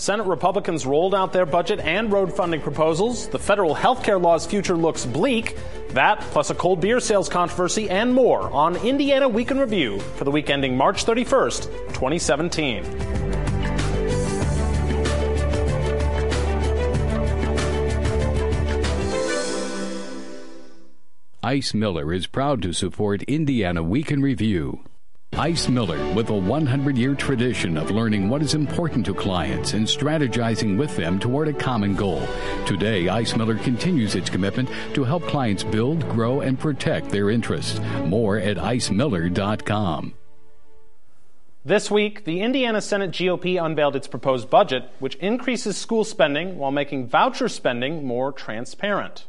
Senate Republicans rolled out their budget and road funding proposals. The federal health care law's future looks bleak. That, plus a cold beer sales controversy, and more on Indiana Week in Review for the week ending March 31st, 2017. Ice Miller is proud to support Indiana Week in Review. Ice Miller, with a 100 year tradition of learning what is important to clients and strategizing with them toward a common goal. Today, Ice Miller continues its commitment to help clients build, grow, and protect their interests. More at icemiller.com. This week, the Indiana Senate GOP unveiled its proposed budget, which increases school spending while making voucher spending more transparent.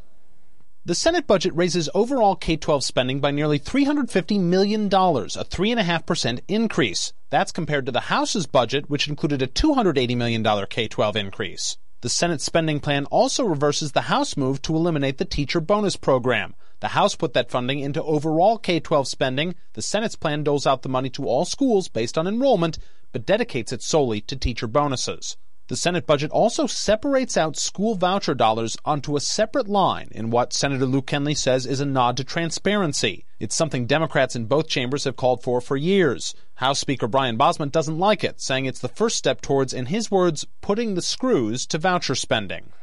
The Senate budget raises overall K 12 spending by nearly $350 million, a 3.5% increase. That's compared to the House's budget, which included a $280 million K 12 increase. The Senate spending plan also reverses the House move to eliminate the teacher bonus program. The House put that funding into overall K 12 spending. The Senate's plan doles out the money to all schools based on enrollment, but dedicates it solely to teacher bonuses. The Senate budget also separates out school voucher dollars onto a separate line in what Senator Luke Kenley says is a nod to transparency. It's something Democrats in both chambers have called for for years. House Speaker Brian Bosma doesn't like it, saying it's the first step towards, in his words, putting the screws to voucher spending.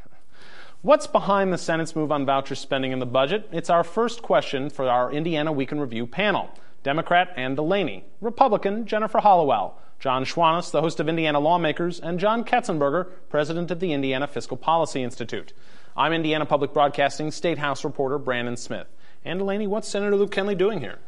What's behind the Senate's move on voucher spending in the budget? It's our first question for our Indiana Week in Review panel. Democrat Ann Delaney, Republican Jennifer Hallowell, John Schwantes, the host of Indiana Lawmakers, and John Ketzenberger, president of the Indiana Fiscal Policy Institute. I'm Indiana Public Broadcasting State House reporter Brandon Smith. Ann Delaney, what's Senator Luke Kenley doing here?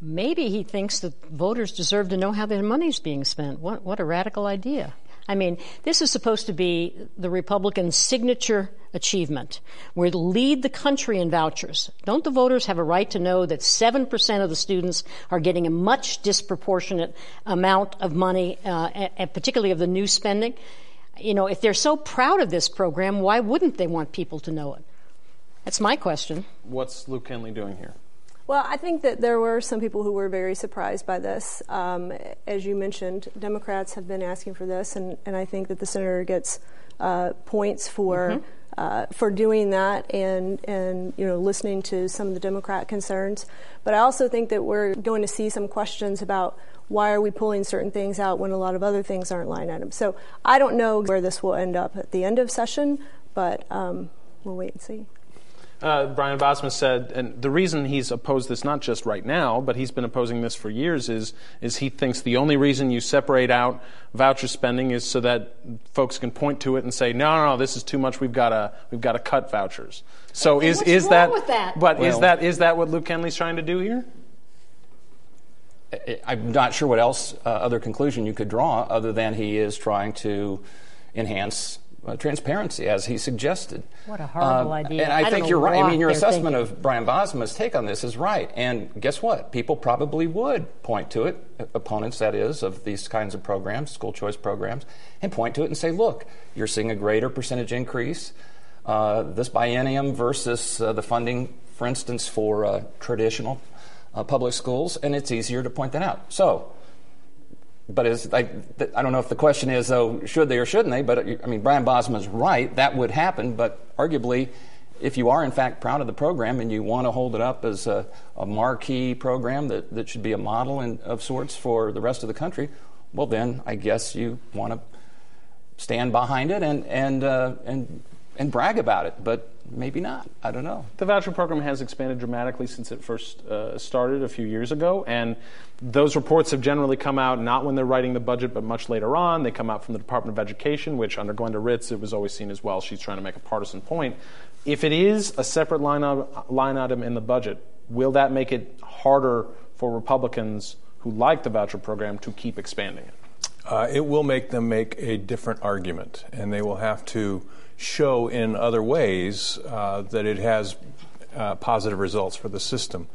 Maybe he thinks that voters deserve to know how their money's being spent. What, what a radical idea. I mean, this is supposed to be the Republican signature achievement. We lead the country in vouchers. Don't the voters have a right to know that 7% of the students are getting a much disproportionate amount of money, uh, particularly of the new spending? You know, if they're so proud of this program, why wouldn't they want people to know it? That's my question. What's Luke Kenley doing here? Well, I think that there were some people who were very surprised by this. Um, as you mentioned, Democrats have been asking for this, and, and I think that the senator gets uh, points for. Mm-hmm. Uh, for doing that and and you know listening to some of the Democrat concerns, but I also think that we're going to see some questions about why are we pulling certain things out when a lot of other things aren't line items. So I don't know where this will end up at the end of session, but um, we'll wait and see. Uh, Brian Bosma said, and the reason he's opposed this not just right now, but he's been opposing this for years, is is he thinks the only reason you separate out voucher spending is so that folks can point to it and say, no, no, no, this is too much. We've got to we've got to cut vouchers. So and is is that, that, But well, is that is that what Luke Kenley's trying to do here? I'm not sure what else uh, other conclusion you could draw other than he is trying to enhance uh, transparency, as he suggested. What a horrible uh, idea! And I, I think you're right. I mean, your assessment thinking. of Brian Bosma's take on this is right. And guess what? People probably would point to it, opponents, that is, of these kinds of programs, school choice programs, and point to it and say, look, you're seeing a greater percentage increase uh, this biennium versus uh, the funding, for instance, for uh, traditional uh, public schools, and it's easier to point that out. So, but as I, I don't know if the question is, though, should they or shouldn't they? But I mean, Brian Bosma's right. That would happen. But arguably, if you are in fact proud of the program and you want to hold it up as a, a marquee program that, that should be a model in, of sorts for the rest of the country, well, then I guess you want to stand behind it and and uh, and and brag about it. But maybe not. I don't know. The voucher program has expanded dramatically since it first uh, started a few years ago, and those reports have generally come out not when they're writing the budget, but much later on. They come out from the Department of Education, which under Glenda Ritz, it was always seen as well. She's trying to make a partisan point. If it is a separate line, of, line item in the budget, will that make it harder for Republicans who like the voucher program to keep expanding it? Uh, it will make them make a different argument, and they will have to show in other ways uh, that it has uh, positive results for the system.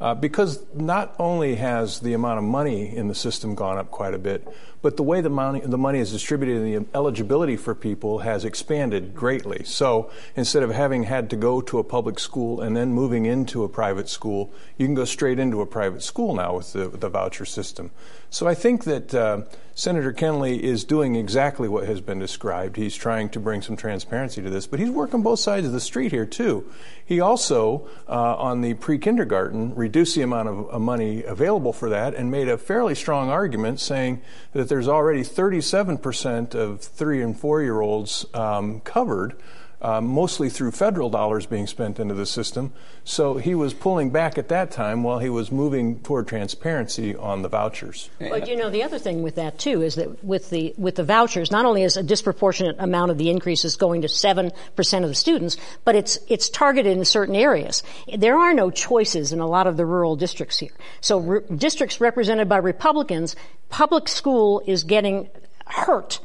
Uh, because not only has the amount of money in the system gone up quite a bit, but the way the money, the money is distributed and the eligibility for people has expanded greatly. So instead of having had to go to a public school and then moving into a private school, you can go straight into a private school now with the, the voucher system. So I think that uh, Senator Kenley is doing exactly what has been described. He's trying to bring some transparency to this, but he's working both sides of the street here too. He also, uh, on the pre-kindergarten, reduced the amount of money available for that and made a fairly strong argument saying that there's already 37% of three and four year olds um, covered uh, mostly through federal dollars being spent into the system. So he was pulling back at that time while he was moving toward transparency on the vouchers. But you know, the other thing with that too is that with the with the vouchers, not only is a disproportionate amount of the increases going to seven percent of the students, but it's it's targeted in certain areas. There are no choices in a lot of the rural districts here. So re- districts represented by Republicans, public school is getting hurt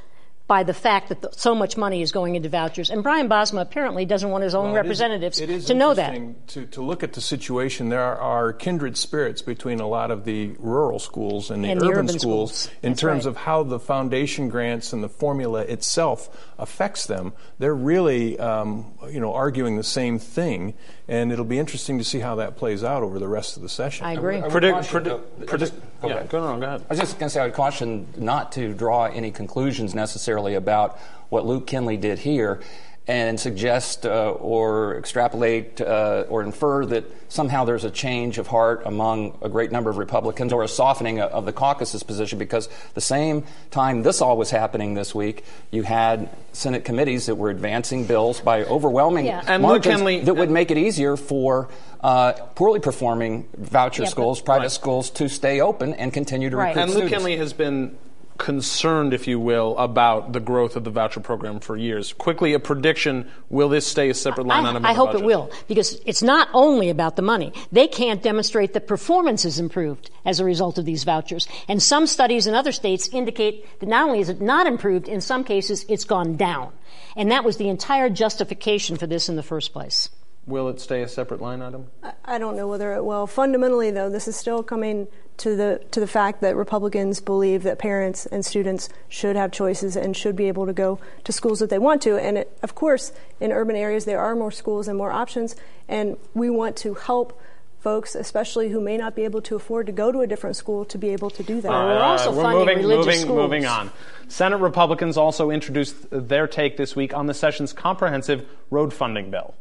by the fact that the, so much money is going into vouchers. And Brian Bosma apparently doesn't want his own well, representatives it is, it is to know that. To, to look at the situation, there are, kindred spirits between a lot of the rural schools and the, and urban, the urban, schools, schools. in That's terms right. of how the foundation grants and the formula itself affects them. They're really, um, you know, arguing the same thing, and it'll be interesting to see how that plays out over the rest of the session. I agree. I would Predict, caution- predict, predict, just- yeah, okay. go on, go ahead. I was just going to say I would caution not to draw any conclusions necessarily about what Luke Kenley did here and suggest uh, or extrapolate uh, or infer that somehow there's a change of heart among a great number of Republicans or a softening of the caucus's position because the same time this all was happening this week, you had Senate committees that were advancing bills by overwhelming Yeah. And Luke margins Kenley- that would make it easier for uh, poorly performing voucher Yeah, but- schools, private Right. schools, to stay open and continue to Right. recruit And Luke students. Kenley has been concerned, if you will, about the growth of the voucher program for years. Quickly, a prediction: Will this stay a separate line I, item? I hope budget? it will, because it's not only about the money. They can't demonstrate that performance is improved as a result of these vouchers. And some studies in other states indicate that not only is it not improved, in some cases it's gone down. And that was the entire justification for this in the first place. Will it stay a separate line item? I don't know whether it will. Fundamentally, though, this is still coming to the to the fact that Republicans believe that parents and students should have choices and should be able to go to schools that they want to. And it, of course, in urban areas, there are more schools and more options, and we want to help folks, especially who may not be able to afford to go to a different school, to be able to do that. Right. We're also we're funding moving, religious moving, schools. moving on. Senate Republicans also introduced their take this week on the session's comprehensive road funding bill.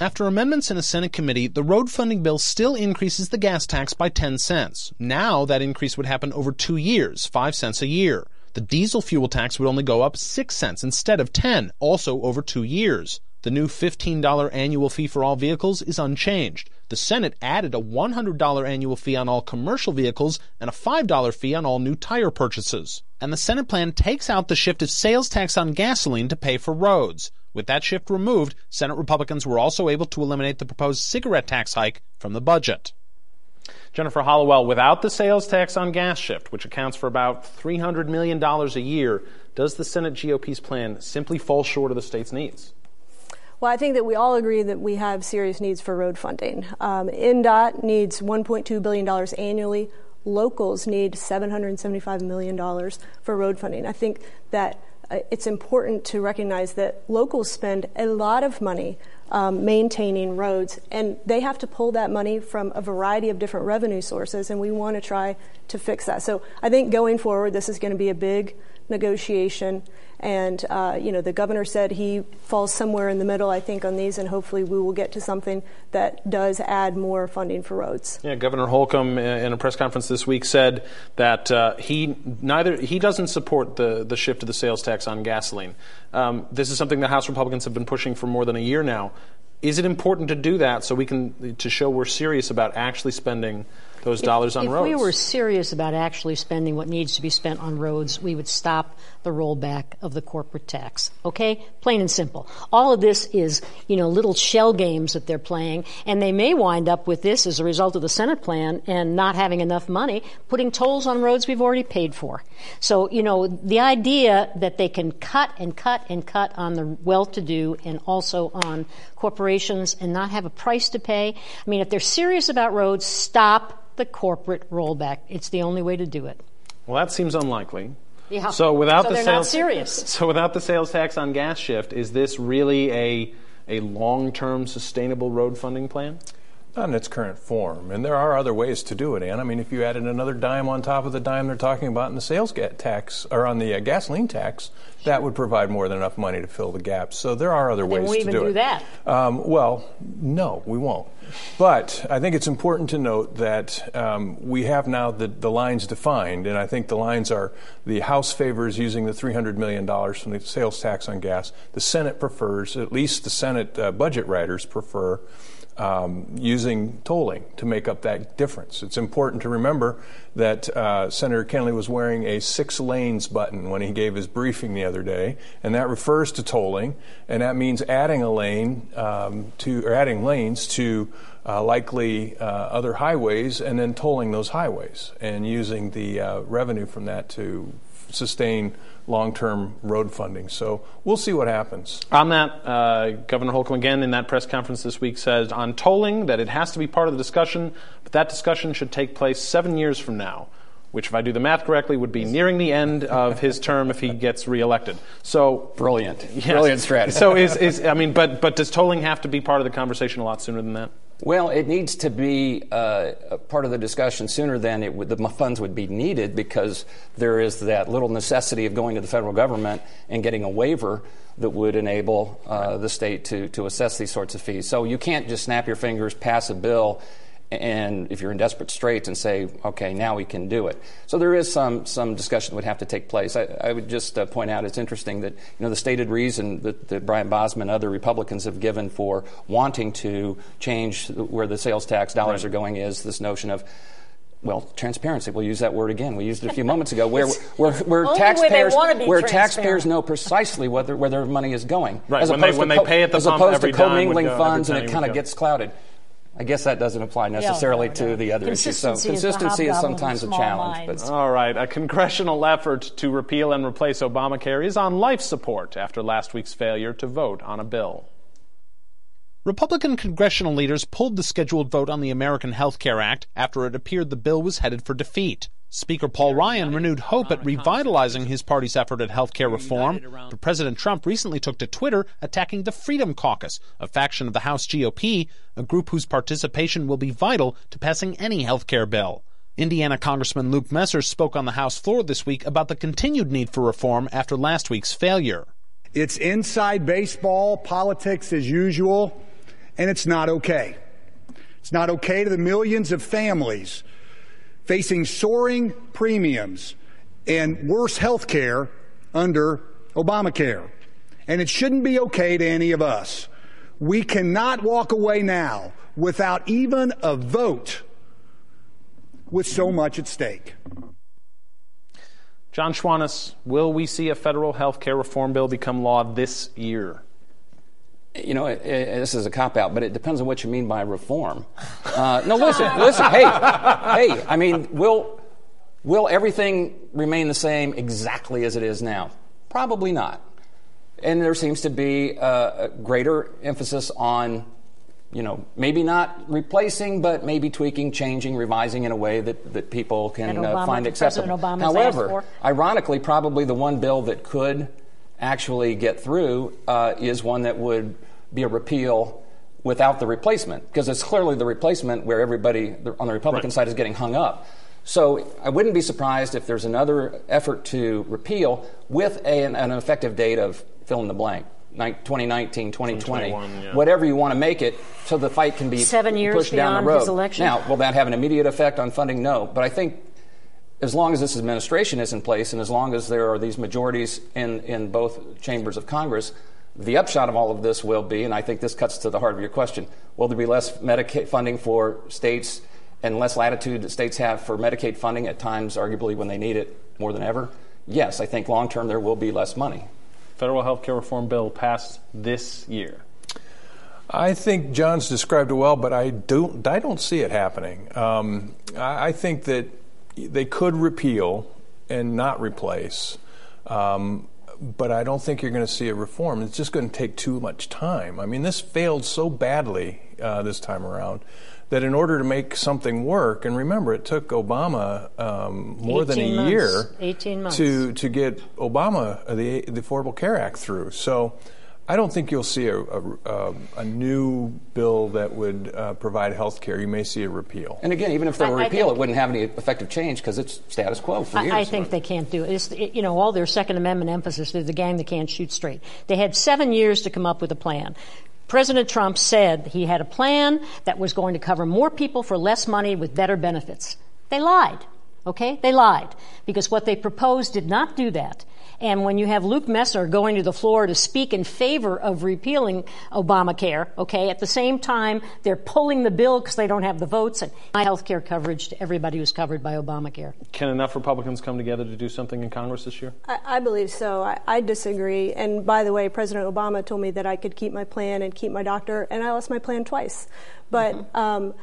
After amendments in a Senate committee, the road funding bill still increases the gas tax by 10 cents. Now that increase would happen over two years, 5 cents a year. The diesel fuel tax would only go up 6 cents instead of 10, also over two years. The new $15 annual fee for all vehicles is unchanged. The Senate added a $100 annual fee on all commercial vehicles and a $5 fee on all new tire purchases. And the Senate plan takes out the shift of sales tax on gasoline to pay for roads. With that shift removed, Senate Republicans were also able to eliminate the proposed cigarette tax hike from the budget. Jennifer Hallowell, without the sales tax on gas shift, which accounts for about $300 million a year, does the Senate GOP's plan simply fall short of the state's needs? Well, I think that we all agree that we have serious needs for road funding. Um, INDOT needs $1.2 billion annually. Locals need $775 million for road funding. I think that it's important to recognize that locals spend a lot of money um, maintaining roads, and they have to pull that money from a variety of different revenue sources, and we want to try to fix that. So I think going forward, this is going to be a big negotiation. And, uh, you know, the governor said he falls somewhere in the middle, I think, on these, and hopefully we will get to something that does add more funding for roads. Yeah, Governor Holcomb, uh, in a press conference this week, said that uh, he neither he doesn't support the the shift to the sales tax on gasoline. Um, this is something that House Republicans have been pushing for more than a year now. Is it important to do that so we can to show we're serious about actually spending those dollars on if roads? we were serious about actually spending what needs to be spent on roads, we would stop the rollback of the corporate tax. Okay? Plain and simple. All of this is, you know, little shell games that they're playing, and they may wind up with this as a result of the Senate plan and not having enough money, putting tolls on roads we've already paid for. So, you know, the idea that they can cut and cut and cut on the well-to-do and also on corporations and not have a price to pay. I mean, if they're serious about roads, stop the corporate rollback. It's the only way to do it. Well, that seems unlikely. Yeah. So without so the sales, serious. So without the sales tax on gas shift, is this really a a long-term sustainable road funding plan? Not in its current form. And there are other ways to do it, Ann. I mean, if you added another dime on top of the dime they're talking about in the sales tax or on the uh, gasoline tax, that would provide more than enough money to fill the gaps. So there are other ways to even do, do it. that. Um, well, no, we won't. But I think it's important to note that um, we have now the, the lines defined, and I think the lines are the House favors using the $300 million from the sales tax on gas. The Senate prefers, at least the Senate uh, budget writers prefer, um, using tolling to make up that difference. It's important to remember that uh, Senator Kenley was wearing a six lanes button when he gave his briefing the other day, and that refers to tolling, and that means adding a lane um, to or adding lanes to uh, likely uh, other highways, and then tolling those highways and using the uh, revenue from that to sustain long-term road funding. So we'll see what happens. On that, uh, Governor Holcomb again in that press conference this week said on tolling that it has to be part of the discussion, but that discussion should take place seven years from now. Which, if I do the math correctly, would be nearing the end of his term if he gets reelected. So Brilliant. yes. Brilliant strategy. So is, is I mean, but but does tolling have to be part of the conversation a lot sooner than that? Well, it needs to be uh, a part of the discussion sooner than it would, the funds would be needed because there is that little necessity of going to the federal government and getting a waiver that would enable uh, the state to, to assess these sorts of fees. So you can't just snap your fingers, pass a bill, and if you're in desperate straits and say, okay, now we can do it. So there is some, some discussion that would have to take place. I, I would just uh, point out it's interesting that, you know, the stated reason that, that Brian Bosma and other Republicans have given for wanting to change where the sales tax dollars Right. are going is this notion of well, transparency. We'll use that word again. We used it a few moments ago. Where, where, where taxpayers, where taxpayers know precisely where their, where their money is going, Right, as when they- opposed when to they co- pay at the as opposed to commingling funds, and it kind of gets clouded. I guess that doesn't apply necessarily no, to the other issues. So Consistency is consistency is sometimes a challenge. But All right, a congressional effort to repeal and replace Obamacare is on life support after last week's failure to vote on a bill. Republican congressional leaders pulled the scheduled vote on the American Health Care Act after it appeared the bill was headed for defeat. Speaker Paul Ryan renewed hope at revitalizing his party's effort at health care reform, but President Trump recently took to Twitter attacking the Freedom Caucus, a faction of the House GOP, a group whose participation will be vital to passing any health care bill. Indiana Congressman Luke Messer spoke on the House floor this week about the continued need for reform after last week's failure. It's inside baseball, politics as usual, and it's not okay. It's not okay to the millions of families facing soaring premiums and worse health care under Obamacare. And it shouldn't be okay to any of us. We cannot walk away now without even a vote with so much at stake. John Schwantes, will we see a federal health care reform bill become law this year? You know, it, it, this is a cop out, but it depends on what you mean by reform. Uh, no, listen, listen. Hey, hey. I mean, will will everything remain the same exactly as it is now? Probably not. And there seems to be uh, a greater emphasis on, you know, maybe not replacing, but maybe tweaking, changing, revising in a way that, that people can That uh, find acceptable. President Obama's asked However, ironically, probably the one bill that could actually get through uh, is one that would be a repeal without the replacement, because it's clearly the replacement where everybody on the Republican Right. side is getting hung up. So I wouldn't be surprised if there's another effort to repeal with a, an, an effective date of fill in the blank. 2019, 2020, yeah. whatever you want to make it, so the fight can be Seven years pushed down the road. his election? Now, will that have an immediate effect on funding? No, but I think as long as this administration is in place and as long as there are these majorities in, in both chambers of Congress, the upshot of all of this will be, and I think this cuts to the heart of your question, will there be less Medicaid funding for states and less latitude that states have for Medicaid funding at times, arguably when they need it more than ever? Yes, I think long term there will be less money. Federal health care reform bill passed this year. I think John's described it well, but I don't. I don't see it happening. Um, I, I think that they could repeal and not replace. Um, but I don't think you're going to see a reform. It's just going to take too much time. I mean, this failed so badly uh, this time around that in order to make something work, and remember, it took Obama um, more than a months. year 18 months. to to get Obama uh, the the Affordable Care Act through. So. I don't think you'll see a, a, a new bill that would uh, provide health care. You may see a repeal. And again, even if there were I- I repeal, think- it wouldn't have any effective change because it's status quo for years. I, I think they can't do it. It's, it- You know, all their Second Amendment emphasis, they're the gang that can't shoot straight. They had seven years to come up with a plan. President Trump said he had a plan that was going to cover more people for less money with better benefits. They lied. Okay? They lied. Because what they proposed did not do that. And when you have Luke Messer going to the floor to speak in favor of repealing Obamacare, okay, at the same time they're pulling the bill because they don't have the votes and my health care coverage to everybody who's covered by Obamacare. Can enough Republicans come together to do something in Congress this year? I, I believe so. I, I disagree. And by the way, President Obama told me that I could keep my plan and keep my doctor, and I lost my plan twice. But um,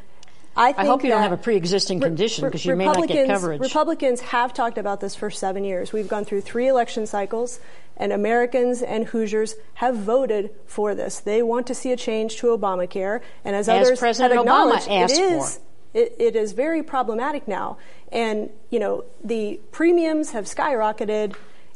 I, think hope you don't have a pre-existing Re- condition, Re- 'cause you may not get coverage. Republicans have talked about this for seven years. We've gone through three election cycles, and Americans and Hoosiers have voted for this. They want to see a change to Obamacare, and as, As others President have Obama acknowledged, asked it is. for. It, it is very problematic now, and you know the premiums have skyrocketed,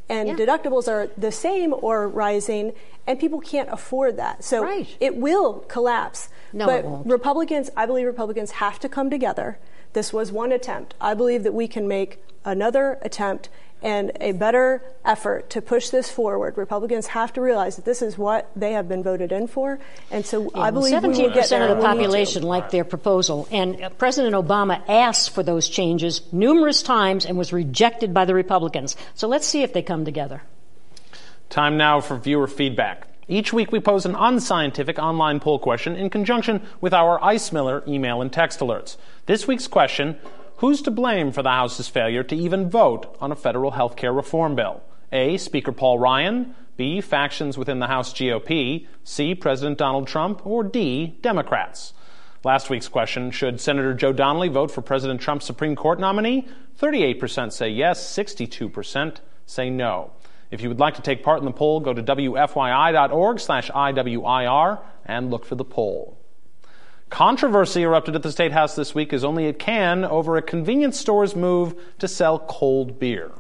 and Yeah. deductibles are the same or rising, and people can't afford that. So Right. it will collapse. No, but it won't. Republicans, I believe Republicans have to come together. This was one attempt. I believe that we can make another attempt and a better effort to push this forward. Republicans have to realize that this is what they have been voted in for, and so I believe we will Seventeen percent of the and we need to. population liked their proposal, and uh, President Obama asked for those changes numerous times and was rejected by the Republicans. So let's see if they come together. Time now for viewer feedback. Each week we pose an unscientific online poll question in conjunction with our Ice Miller email and text alerts. This week's question Who's to blame for the House's failure to even vote on a federal health care reform bill? A. Speaker Paul Ryan. B. Factions within the House GOP. C. President Donald Trump. Or D. Democrats. Last week's question Should Senator Joe Donnelly vote for President Trump's Supreme Court nominee? 38% say yes, 62% say no. If you would like to take part in the poll, go to wfyi.org slash IWIR and look for the poll. Controversy erupted at the State House this week as only it can over a convenience store's move to sell cold beer.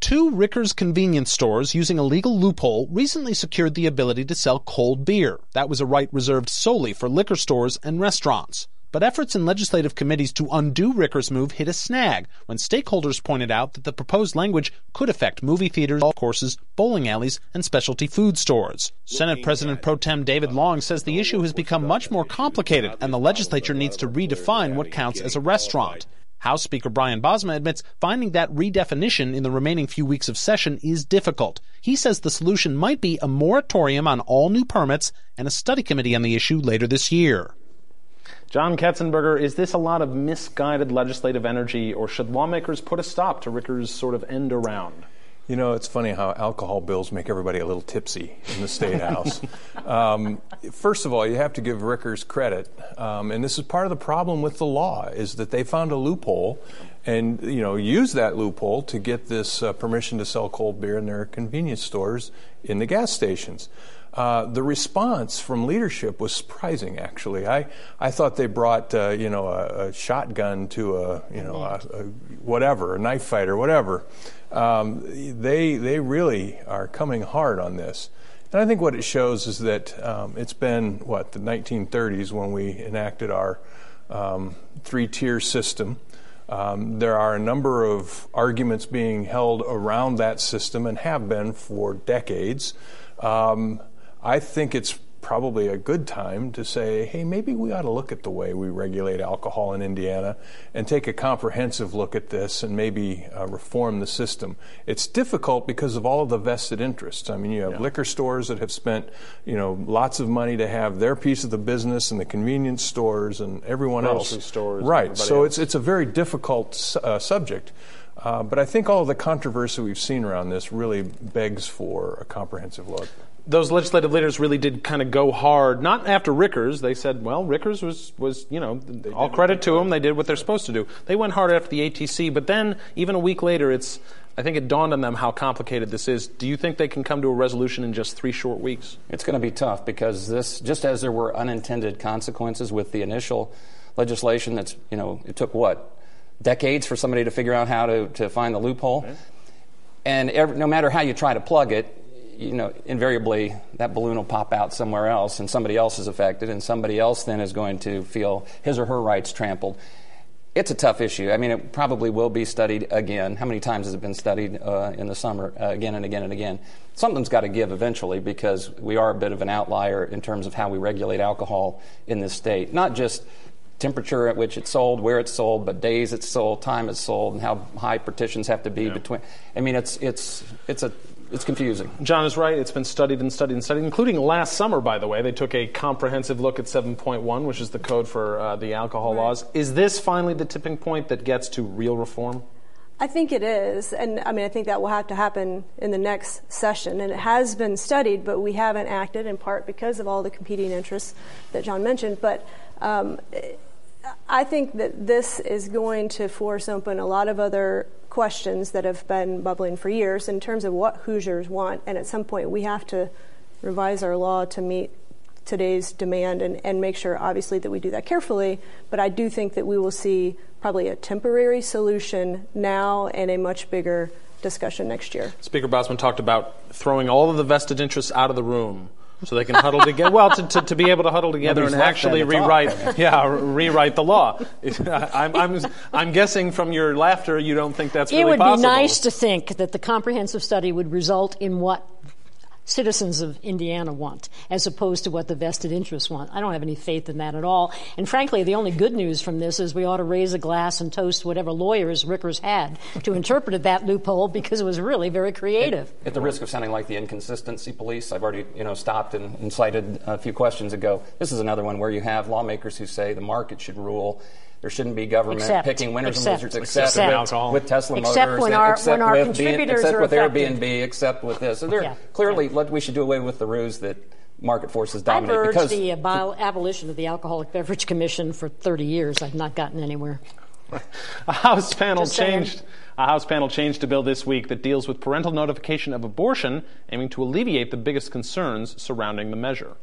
Two Ricker's convenience stores using a legal loophole recently secured the ability to sell cold beer. That was a right reserved solely for liquor stores and restaurants. But efforts in legislative committees to undo Ricker's move hit a snag when stakeholders pointed out that the proposed language could affect movie theaters, golf courses, bowling alleys, and specialty food stores. Senate President Pro Tem David Long says the issue has become much more complicated and the legislature needs to redefine what counts as a restaurant. House Speaker Brian Bosma admits finding that redefinition in the remaining few weeks of session is difficult. He says the solution might be a moratorium on all new permits and a study committee on the issue later this year. John Ketzenberger, is this a lot of misguided legislative energy, or should lawmakers put a stop to Ricker's sort of end around? You know, it's funny how alcohol bills make everybody a little tipsy in the state house. Um, first of all, you have to give Rickers credit, um, and this is part of the problem with the law is that they found a loophole, and you know, use that loophole to get this uh, permission to sell cold beer in their convenience stores in the gas stations. Uh, the response from leadership was surprising. Actually, I, I thought they brought uh, you know a, a, shotgun to a you know a, a whatever a knife fight or whatever. Um, they they really are coming hard on this, and I think what it shows is that um, it's been what the 1930s when we enacted our um, three tier system. Um, there are a number of arguments being held around that system and have been for decades. Um, I think it's probably a good time to say, hey, maybe we ought to look at the way we regulate alcohol in Indiana and take a comprehensive look at this and maybe uh, reform the system. It's difficult because of all of the vested interests. I mean, you have yeah. liquor stores that have spent, you know, lots of money to have their piece of the business and the convenience stores and everyone Grocery else. stores. Right. So else. it's it's a very difficult uh, subject. Uh, but I think all of the controversy we've seen around this really begs for a comprehensive look. Those legislative leaders really did kind of go hard, not after Rickers. They said, well, Rickers was, was you know, all credit to them. They did what they're supposed to do. They went hard after the ATC, but then even a week later, it's, I think it dawned on them how complicated this is. Do you think they can come to a resolution in just three short weeks? It's going to be tough because this, just as there were unintended consequences with the initial legislation, that's, you know, it took what? Decades for somebody to figure out how to, to find the loophole. Right. And every, no matter how you try to plug it, you know, invariably that balloon will pop out somewhere else and somebody else is affected and somebody else then is going to feel his or her rights trampled. It's a tough issue. I mean, it probably will be studied again. How many times has it been studied uh, in the summer uh, again and again and again? Something's got to give eventually because we are a bit of an outlier in terms of how we regulate alcohol in this state. Not just temperature at which it's sold, where it's sold, but days it's sold, time it's sold, and how high partitions have to be yeah. between. I mean, it's it's it's a it's confusing. John is right. It's been studied and studied and studied, including last summer, by the way. They took a comprehensive look at 7.1, which is the code for uh, the alcohol right. laws. Is this finally the tipping point that gets to real reform? I think it is. And I mean, I think that will have to happen in the next session. And it has been studied, but we haven't acted in part because of all the competing interests that John mentioned. But um, I think that this is going to force open a lot of other questions that have been bubbling for years in terms of what Hoosiers want. And at some point, we have to revise our law to meet today's demand and, and make sure, obviously, that we do that carefully. But I do think that we will see probably a temporary solution now and a much bigger discussion next year. Speaker Bosma talked about throwing all of the vested interests out of the room so they can huddle together. Well, to, to, to, be able to huddle together Nobody's and actually rewrite, yeah, rewrite the law. I'm, I'm, I'm guessing from your laughter, you don't think that's it really possible. It would be nice to think that the comprehensive study would result in what citizens of Indiana want, as opposed to what the vested interests want. I don't have any faith in that at all. And frankly, the only good news from this is we ought to raise a glass and toast whatever lawyers Rickers had to interpret that loophole because it was really very creative. At, at, the risk of sounding like the inconsistency police, I've already you know stopped and, and cited a few questions ago. This is another one where you have lawmakers who say the market should rule there shouldn't be government except, picking winners except, and losers, except, except with, with, Tesla except Motors, when our, except when our with contributors except are with affected. Airbnb, except with this. So yeah, clearly, yeah. Let, we should do away with the ruse that market forces dominate. I've urged because the abol- abolition of the Alcoholic Beverage Commission for 30 years. I've not gotten anywhere. A House panel changed. A House panel changed a bill this week that deals with parental notification of abortion, aiming to alleviate the biggest concerns surrounding the measure.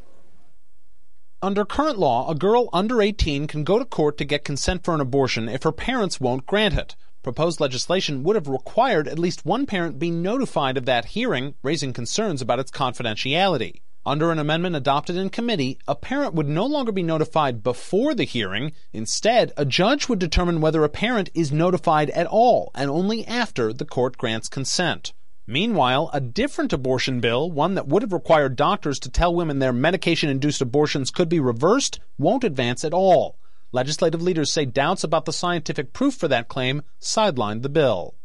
Under current law, a girl under 18 can go to court to get consent for an abortion if her parents won't grant it. Proposed legislation would have required at least one parent be notified of that hearing, raising concerns about its confidentiality. Under an amendment adopted in committee, a parent would no longer be notified before the hearing. Instead, a judge would determine whether a parent is notified at all and only after the court grants consent. Meanwhile, a different abortion bill, one that would have required doctors to tell women their medication induced abortions could be reversed, won't advance at all. Legislative leaders say doubts about the scientific proof for that claim sidelined the bill.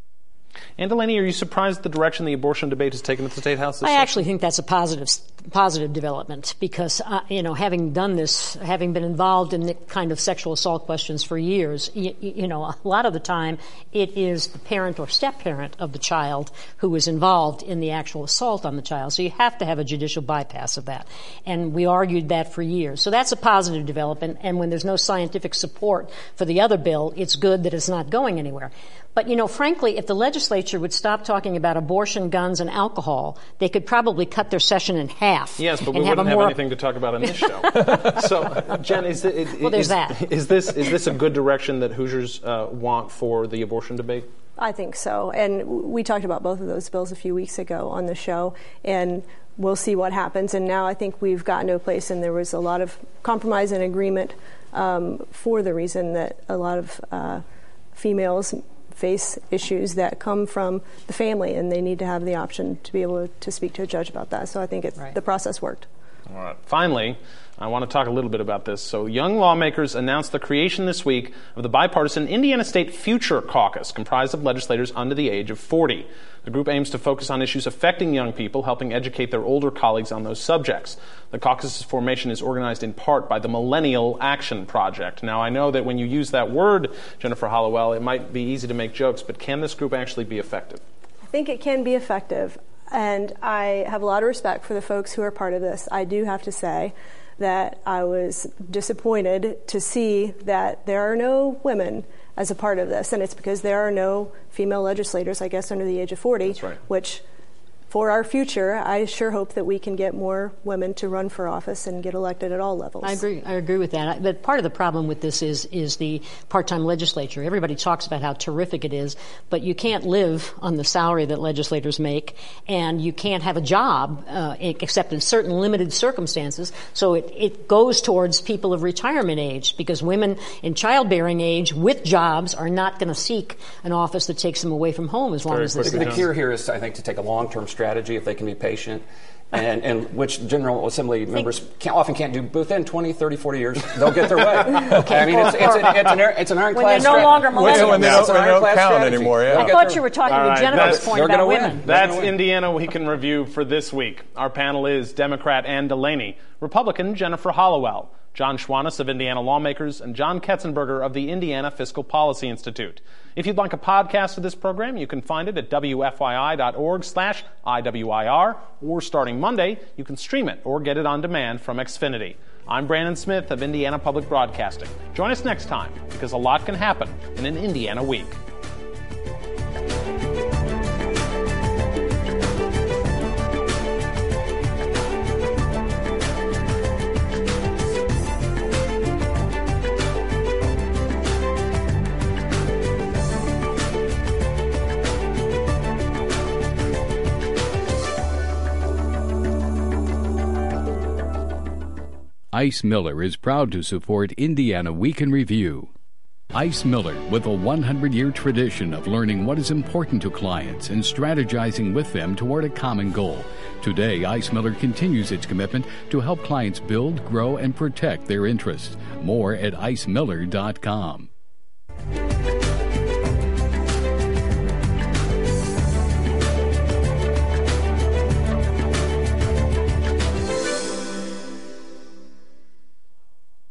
Ann Delaney, are you surprised at the direction the abortion debate has taken at the State House? I session? actually think that's a positive positive development because uh, you know having done this, having been involved in the kind of sexual assault questions for years, you, you know a lot of the time it is the parent or step parent of the child who is involved in the actual assault on the child. So you have to have a judicial bypass of that, and we argued that for years. So that's a positive development. And when there's no scientific support for the other bill, it's good that it's not going anywhere. But, you know, frankly, if the legislature would stop talking about abortion, guns, and alcohol, they could probably cut their session in half. Yes, but we wouldn't have, have anything to talk about on this show. so, Jen, is, it, well, there's is, that. is, this, is this a good direction that Hoosiers uh, want for the abortion debate? I think so. And we talked about both of those bills a few weeks ago on the show. And we'll see what happens. And now I think we've gotten to a place, and there was a lot of compromise and agreement um, for the reason that a lot of uh, females face issues that come from the family, and they need to have the option to be able to speak to a judge about that. So I think right. the process worked. All right. Finally, I want to talk a little bit about this. So, young lawmakers announced the creation this week of the bipartisan Indiana State Future Caucus, comprised of legislators under the age of 40. The group aims to focus on issues affecting young people, helping educate their older colleagues on those subjects. The caucus's formation is organized in part by the Millennial Action Project. Now, I know that when you use that word, Jennifer Hallowell, it might be easy to make jokes, but can this group actually be effective? I think it can be effective. And I have a lot of respect for the folks who are part of this. I do have to say that I was disappointed to see that there are no women as a part of this. And it's because there are no female legislators, I guess, under the age of 40, right. which for our future, I sure hope that we can get more women to run for office and get elected at all levels. I agree. I agree with that. But part of the problem with this is is the part-time legislature. Everybody talks about how terrific it is, but you can't live on the salary that legislators make, and you can't have a job uh, except in certain limited circumstances. So it, it goes towards people of retirement age because women in childbearing age with jobs are not going to seek an office that takes them away from home as long Very as this. The key here is, I think, to take a long-term strategy if they can be patient. And, and which General Assembly members can't, often can't do within 20, 30, 40 years, they'll get their way. okay. I mean, it's, it's, a, it's, an, it's an ironclad When they're no longer When, millennials. when they Yeah, don't, it's an when they don't ironclad count strategy. anymore, yeah. I thought their- you were talking All to right, Jennifer's that's- point they're about gonna win. women. That's Indiana Week in Review for this week. Our panel is Democrat Ann Delaney, Republican Jennifer Hallowell, John Schwantes of Indiana Lawmakers, and John Ketzenberger of the Indiana Fiscal Policy Institute. If you'd like a podcast of this program, you can find it at wfyi.org slash IWIR, or starting Monday, you can stream it or get it on demand from Xfinity. I'm Brandon Smith of Indiana Public Broadcasting. Join us next time, because a lot can happen in an Indiana week. Ice Miller is proud to support Indiana Week in Review. Ice Miller, with a 100 year tradition of learning what is important to clients and strategizing with them toward a common goal. Today, Ice Miller continues its commitment to help clients build, grow, and protect their interests. More at icemiller.com.